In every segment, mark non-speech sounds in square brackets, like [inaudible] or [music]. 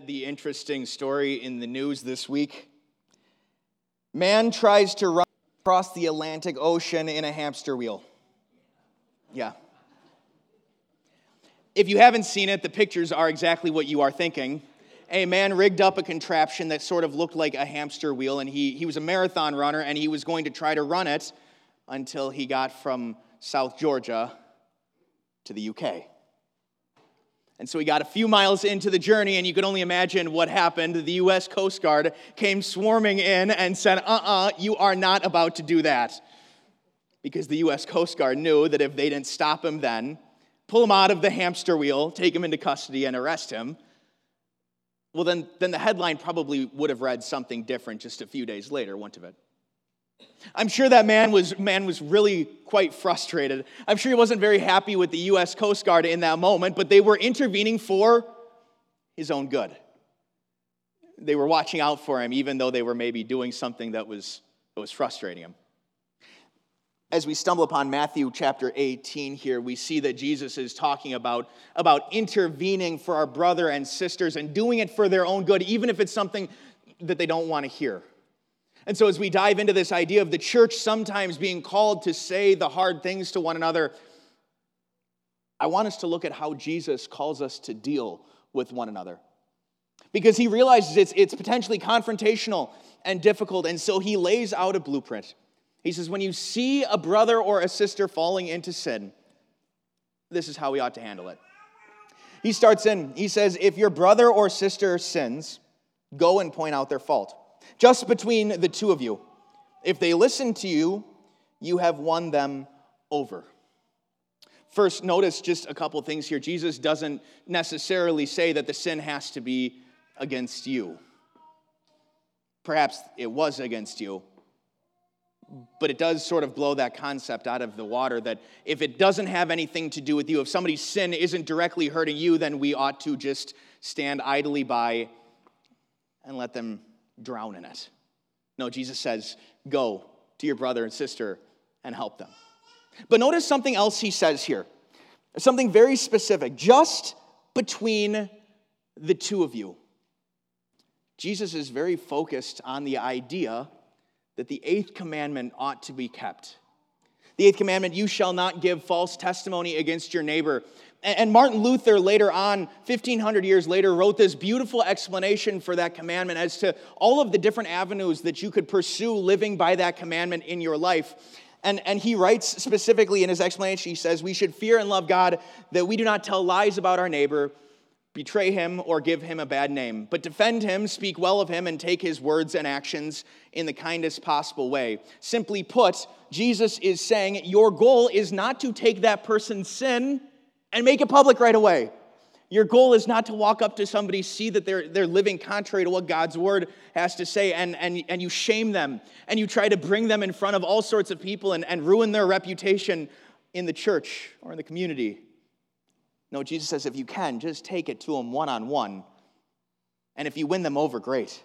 the interesting story in the news this week? Man tries to run across the Atlantic Ocean in a hamster wheel. Yeah. If you haven't seen it, the pictures are exactly what you are thinking. A man rigged up a contraption that sort of looked like a hamster wheel, and he, he was a marathon runner, and he was going to try to run it until he got from South Georgia to the UK. And so he got a few miles into the journey, and you could only imagine what happened. The U.S. Coast Guard came swarming in and said, Uh uh-uh, uh you are not about to do that. Because the U.S. Coast Guard knew that if they didn't stop him then, pull him out of the hamster wheel, take him into custody, and arrest him, well, then, then the headline probably would have read something different just a few days later, wouldn't it? I'm sure that man was, man was really quite frustrated. I'm sure he wasn't very happy with the U.S. Coast Guard in that moment, but they were intervening for his own good. They were watching out for him, even though they were maybe doing something that was, that was frustrating him. As we stumble upon Matthew chapter 18 here, we see that Jesus is talking about, about intervening for our brother and sisters and doing it for their own good, even if it's something that they don't want to hear. And so, as we dive into this idea of the church sometimes being called to say the hard things to one another, I want us to look at how Jesus calls us to deal with one another. Because he realizes it's, it's potentially confrontational and difficult, and so he lays out a blueprint. He says, When you see a brother or a sister falling into sin, this is how we ought to handle it. He starts in, he says, If your brother or sister sins, go and point out their fault just between the two of you. If they listen to you, you have won them over. First, notice just a couple things here. Jesus doesn't necessarily say that the sin has to be against you. Perhaps it was against you, but it does sort of blow that concept out of the water that if it doesn't have anything to do with you, if somebody's sin isn't directly hurting you, then we ought to just stand idly by and let them drown in it. No, Jesus says, go to your brother and sister and help them. But notice something else he says here something very specific, just between the two of you. Jesus is very focused on the idea that the eighth commandment ought to be kept. The eighth commandment, you shall not give false testimony against your neighbor. And Martin Luther, later on, 1500 years later, wrote this beautiful explanation for that commandment as to all of the different avenues that you could pursue living by that commandment in your life. And, and he writes specifically in his explanation, he says, We should fear and love God that we do not tell lies about our neighbor, betray him, or give him a bad name, but defend him, speak well of him, and take his words and actions in the kindest possible way. Simply put, Jesus is saying, Your goal is not to take that person's sin and make it public right away. Your goal is not to walk up to somebody, see that they're, they're living contrary to what God's word has to say, and, and, and you shame them, and you try to bring them in front of all sorts of people and, and ruin their reputation in the church or in the community. No, Jesus says if you can, just take it to them one on one. And if you win them over, great.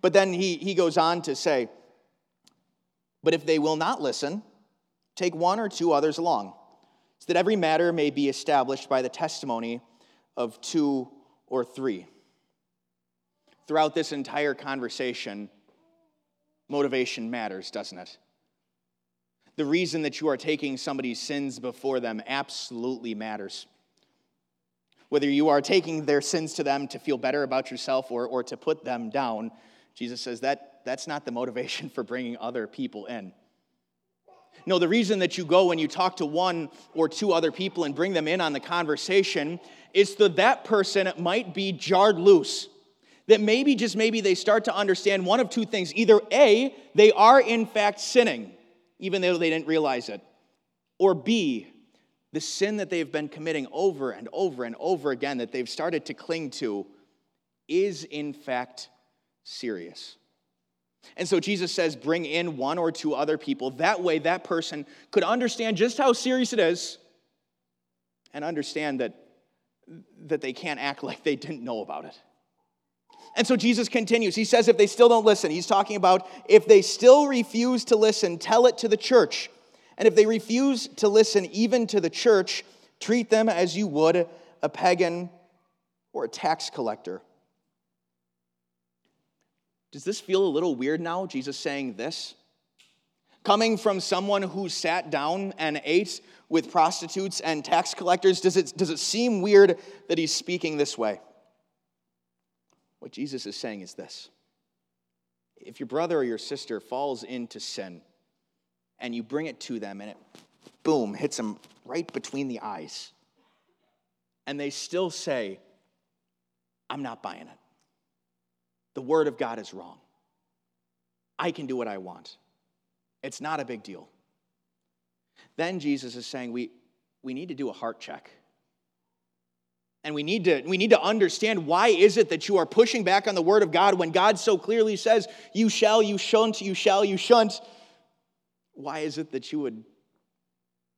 But then he, he goes on to say, But if they will not listen, take one or two others along so that every matter may be established by the testimony of two or three. Throughout this entire conversation, motivation matters, doesn't it? The reason that you are taking somebody's sins before them absolutely matters. Whether you are taking their sins to them to feel better about yourself or, or to put them down, Jesus says that that's not the motivation [laughs] for bringing other people in. No, the reason that you go and you talk to one or two other people and bring them in on the conversation is that that person might be jarred loose. That maybe, just maybe, they start to understand one of two things. Either A, they are in fact sinning, even though they didn't realize it. Or B, the sin that they've been committing over and over and over again, that they've started to cling to, is in fact serious. And so Jesus says, bring in one or two other people. That way, that person could understand just how serious it is and understand that, that they can't act [laughs] like they didn't know about it. And so Jesus continues. He says, if they still don't listen, he's talking about if they still refuse to listen, tell it to the church. And if they refuse to listen even to the church, treat them as you would a pagan or a tax collector. Does this feel a little weird now, Jesus saying this? Coming from someone who sat down and ate with prostitutes and tax collectors, does it, does it seem weird that he's speaking this way? What Jesus is saying is this if your brother or your sister falls into sin and you bring it to them and it, boom, hits them right between the eyes, and they still say, I'm not buying it. The word of God is wrong. I can do what I want. It's not a big deal. Then Jesus is saying we, we need to do a heart check. And we need, to, we need to understand why is it that you are pushing back on the word of God when God so clearly says, you shall, you shan't, you shall, you shan't. Why is it that you would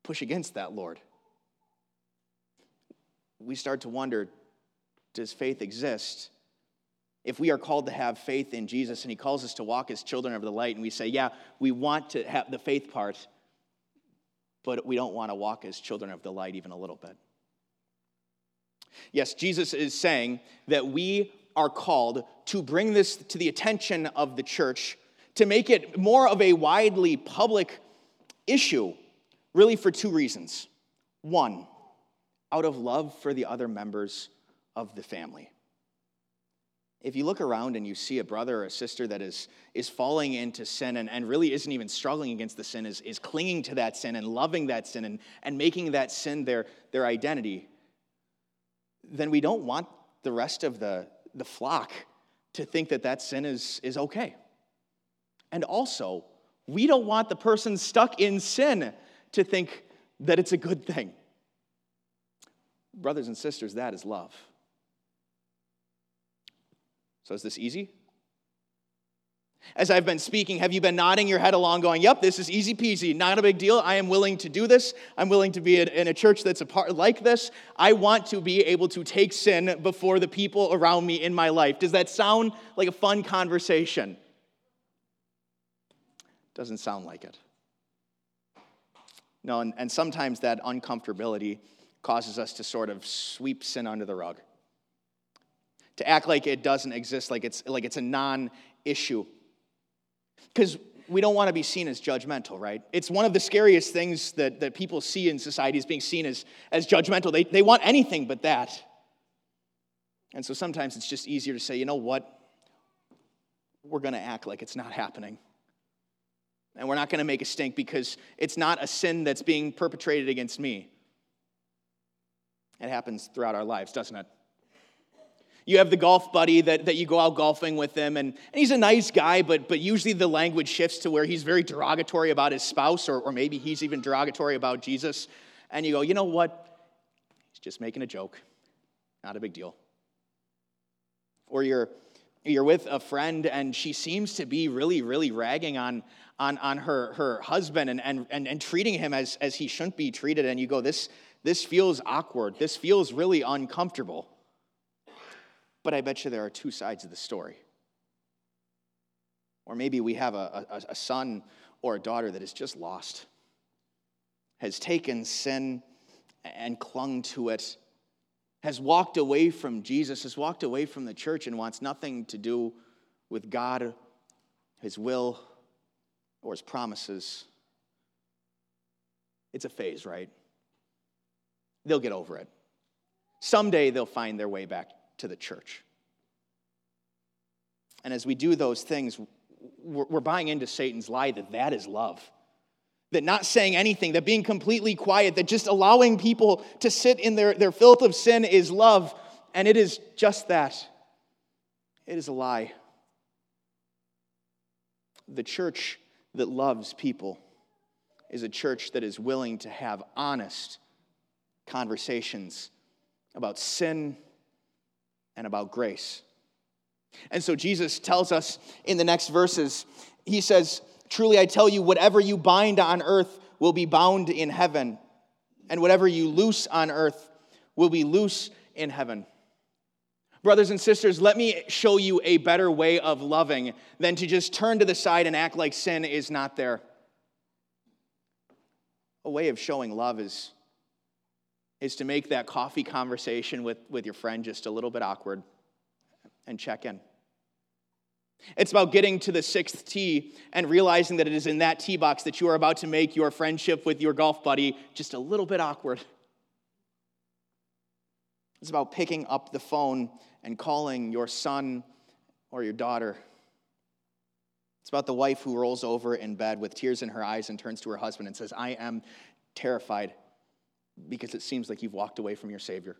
push against that, Lord? We start to wonder, does faith exist? If we are called to have faith in Jesus and he calls us to walk as children of the light, and we say, yeah, we want to have the faith part, but we don't want to walk as children of the light even a little bit. Yes, Jesus is saying that we are called to bring this to the attention of the church, to make it more of a widely public issue, really for two reasons. One, out of love for the other members of the family. If you look around and you see a brother or a sister that is, is falling into sin and, and really isn't even struggling against the sin, is, is clinging to that sin and loving that sin and, and making that sin their, their identity, then we don't want the rest of the, the flock to think that that sin is, is okay. And also, we don't want the person stuck in sin to think that it's a good thing. Brothers and sisters, that is love. So, is this easy? As I've been speaking, have you been nodding your head along, going, Yep, this is easy peasy, not a big deal. I am willing to do this. I'm willing to be in a church that's a part like this. I want to be able to take sin before the people around me in my life. Does that sound like a fun conversation? Doesn't sound like it. No, and, and sometimes that uncomfortability causes us to sort of sweep sin under the rug. To act like it doesn't exist, like it's, like it's a non issue. Because we don't want to be seen as judgmental, right? It's one of the scariest things that, that people see in society is being seen as, as judgmental. They, they want anything but that. And so sometimes it's just easier to say, you know what? We're going to act like it's not happening. And we're not going to make a stink because it's not a sin that's being perpetrated against me. It happens throughout our lives, doesn't it? You have the golf buddy that, that you go out golfing with him, and, and he's a nice guy, but, but usually the language shifts to where he's very derogatory about his spouse, or, or maybe he's even derogatory about Jesus. And you go, you know what? He's just making a joke. Not a big deal. Or you're, you're with a friend, and she seems to be really, really ragging on, on, on her, her husband and, and, and, and treating him as, as he shouldn't be treated. And you go, this, this feels awkward. This feels really uncomfortable. But I bet you there are two sides of the story. Or maybe we have a, a, a son or a daughter that is just lost, has taken sin and clung to it, has walked away from Jesus, has walked away from the church, and wants nothing to do with God, His will, or His promises. It's a phase, right? They'll get over it. Someday they'll find their way back to the church. And as we do those things, we're buying into Satan's lie that that is love. That not saying anything, that being completely quiet, that just allowing people to sit in their, their filth of sin is love. And it is just that. It is a lie. The church that loves people is a church that is willing to have honest conversations about sin and about grace. And so Jesus tells us in the next verses, he says, Truly I tell you, whatever you bind on earth will be bound in heaven, and whatever you loose on earth will be loose in heaven. Brothers and sisters, let me show you a better way of loving than to just turn to the side and act like sin is not there. A way of showing love is, is to make that coffee conversation with, with your friend just a little bit awkward and check in. It's about getting to the sixth tee and realizing that it is in that tee box that you are about to make your friendship with your golf buddy just a little bit awkward. It's about picking up the phone and calling your son or your daughter. It's about the wife who rolls over in bed with tears in her eyes and turns to her husband and says, I am terrified because it seems like you've walked away from your Savior.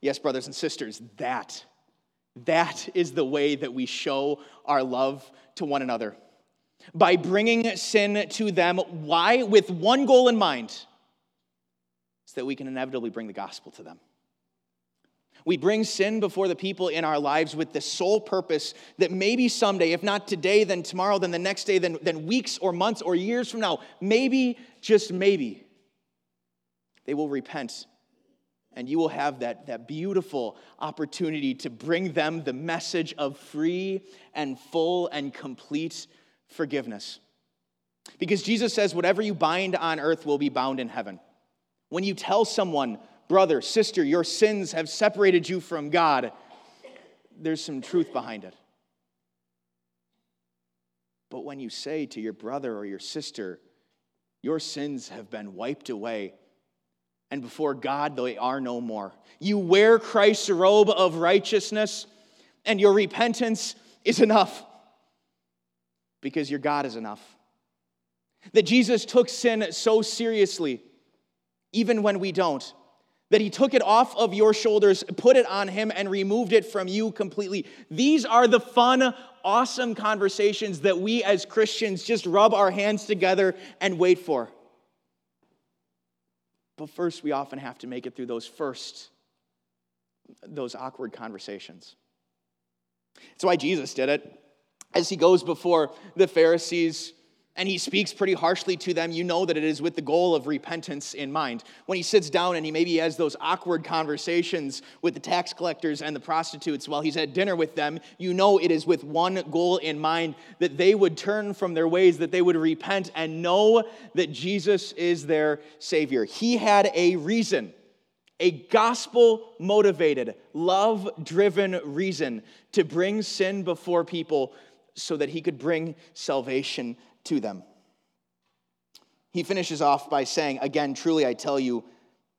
Yes, brothers and sisters, that, that is the way that we show our love to one another. By bringing sin to them, why? With one goal in mind, so that we can inevitably bring the gospel to them. We bring sin before the people in our lives with the sole purpose that maybe someday, if not today, then tomorrow, then the next day, then, then weeks or months or years from now, maybe, just maybe, they will repent. And you will have that, that beautiful opportunity to bring them the message of free and full and complete forgiveness. Because Jesus says, whatever you bind on earth will be bound in heaven. When you tell someone, brother, sister, your sins have separated you from God, there's some truth behind it. But when you say to your brother or your sister, your sins have been wiped away, and before God they are no more, you wear Christ's robe of righteousness, and your repentance is enough because your God is enough. That Jesus took sin so seriously, even when we don't that he took it off of your shoulders, put it on him, and removed it from you completely. These are the fun, awesome conversations that we as Christians just rub our hands together and wait for. But first, we often have to make it through those first, those awkward conversations. That's why Jesus did it. As he goes before the Pharisees, and he speaks pretty harshly to them, you know that it is with the goal of repentance in mind. When he sits down and he maybe has those awkward conversations with the tax collectors and the prostitutes while he's at dinner with them, you know it is with one goal in mind that they would turn from their ways, that they would repent and know that Jesus is their Savior. He had a reason a gospel motivated, love driven reason to bring sin before people so that he could bring salvation to them. He finishes off by saying, Again, truly I tell you,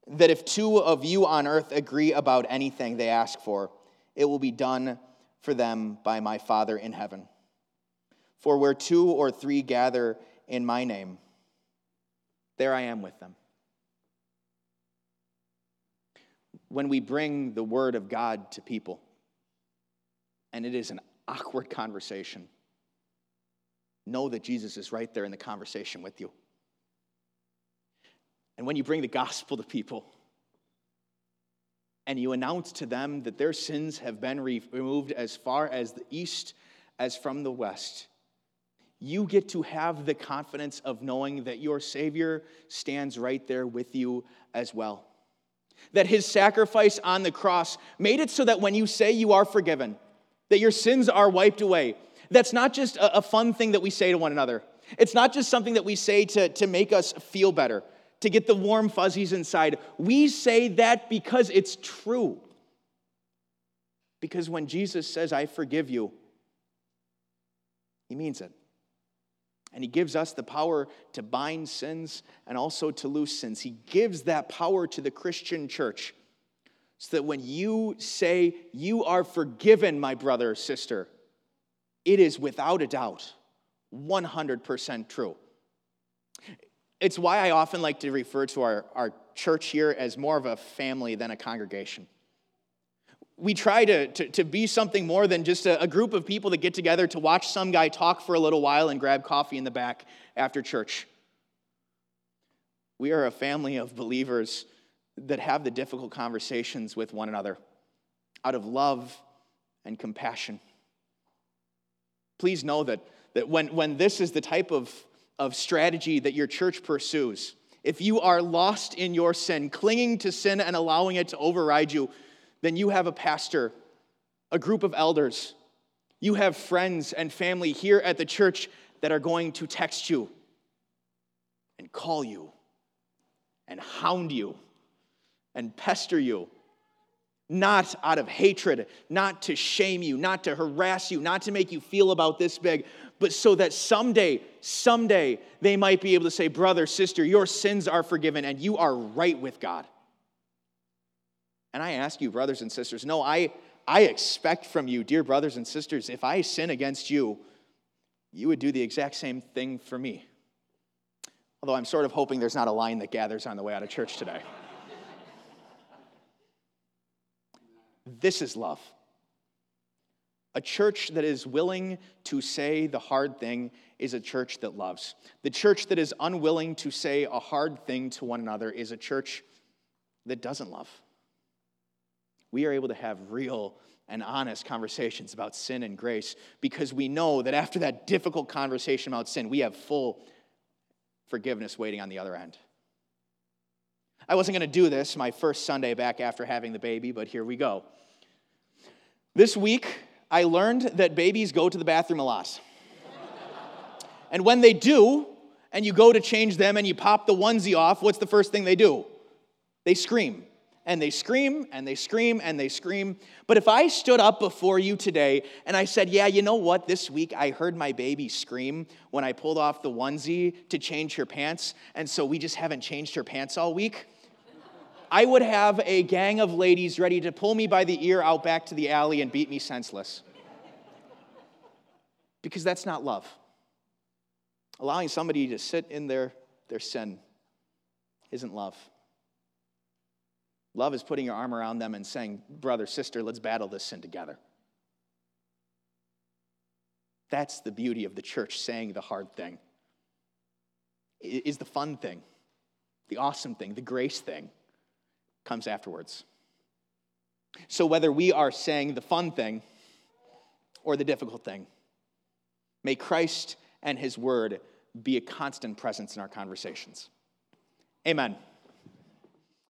that if two of you on earth agree about anything they ask for, it will be done for them by my Father in heaven. For where two or three gather in my name, there I am with them. When we bring the word of God to people, and it is an awkward conversation, know that Jesus is right there in the conversation with you. And when you bring the gospel to people and you announce to them that their sins have been removed as far as the east as from the west, you get to have the confidence of knowing that your Savior stands right there with you as well. That his sacrifice on the cross made it so that when you say you are forgiven, that your sins are wiped away, that's not just a, a fun thing that we say to one another. It's not just something that we say to, to make us feel better, to get the warm fuzzies inside. We say that because it's true. Because when Jesus says, I forgive you, he means it. And he gives us the power to bind sins and also to loose sins. He gives that power to the Christian church so that when you say, You are forgiven, my brother or sister, it is without a doubt 100% true. It's why I often like to refer to our, our church here as more of a family than a congregation. We try to, to, to be something more than just a, a group of people that get together to watch some guy talk for a little while and grab coffee in the back after church. We are a family of believers that have the difficult conversations with one another out of love and compassion please know that, that when, when this is the type of, of strategy that your church pursues, if you are lost in your sin, clinging to sin and allowing it to override you, then you have a pastor, a group of elders, you have friends and family here at the church that are going to text you and call you and hound you and pester you not out of hatred, not to shame you, not to harass you, not to make you feel about this big, but so that someday, someday they might be able to say, Brother, sister, your sins are forgiven and you are right with God. And I ask you, brothers and sisters, no, I, I expect from you, dear brothers and sisters, if I sin against you, you would do the exact same thing for me. Although I'm sort of hoping there's not a line that gathers on the way out of church today. This is love. A church that is willing to say the hard thing is a church that loves. The church that is unwilling to say a hard thing to one another is a church that doesn't love. We are able to have real and honest conversations about sin and grace because we know that after that difficult conversation about sin, we have full forgiveness waiting on the other end. I wasn't going to do this my first Sunday back after having the baby, but here we go. This week, I learned that babies go to the bathroom a lot. and when they do, and you go to change them and you pop the onesie off, what's the first thing they do? They scream. And they scream and they scream and they scream. But if I stood up before you today and I said, Yeah, you know what? This week I heard my baby scream when I pulled off the onesie to change her pants, and so we just haven't changed her pants all week. I would have a gang of ladies ready to pull me by the ear out back to the alley and beat me senseless. Because that's not love. Allowing somebody to sit in their, their sin isn't love. Love is putting your arm around them and saying, Brother, sister, let's battle this sin together. That's the beauty of the church saying the hard thing, is the fun thing, the awesome thing, the grace thing comes afterwards. So, whether we are saying the fun thing or the difficult thing, may Christ and His Word be a constant presence in our conversations. Amen.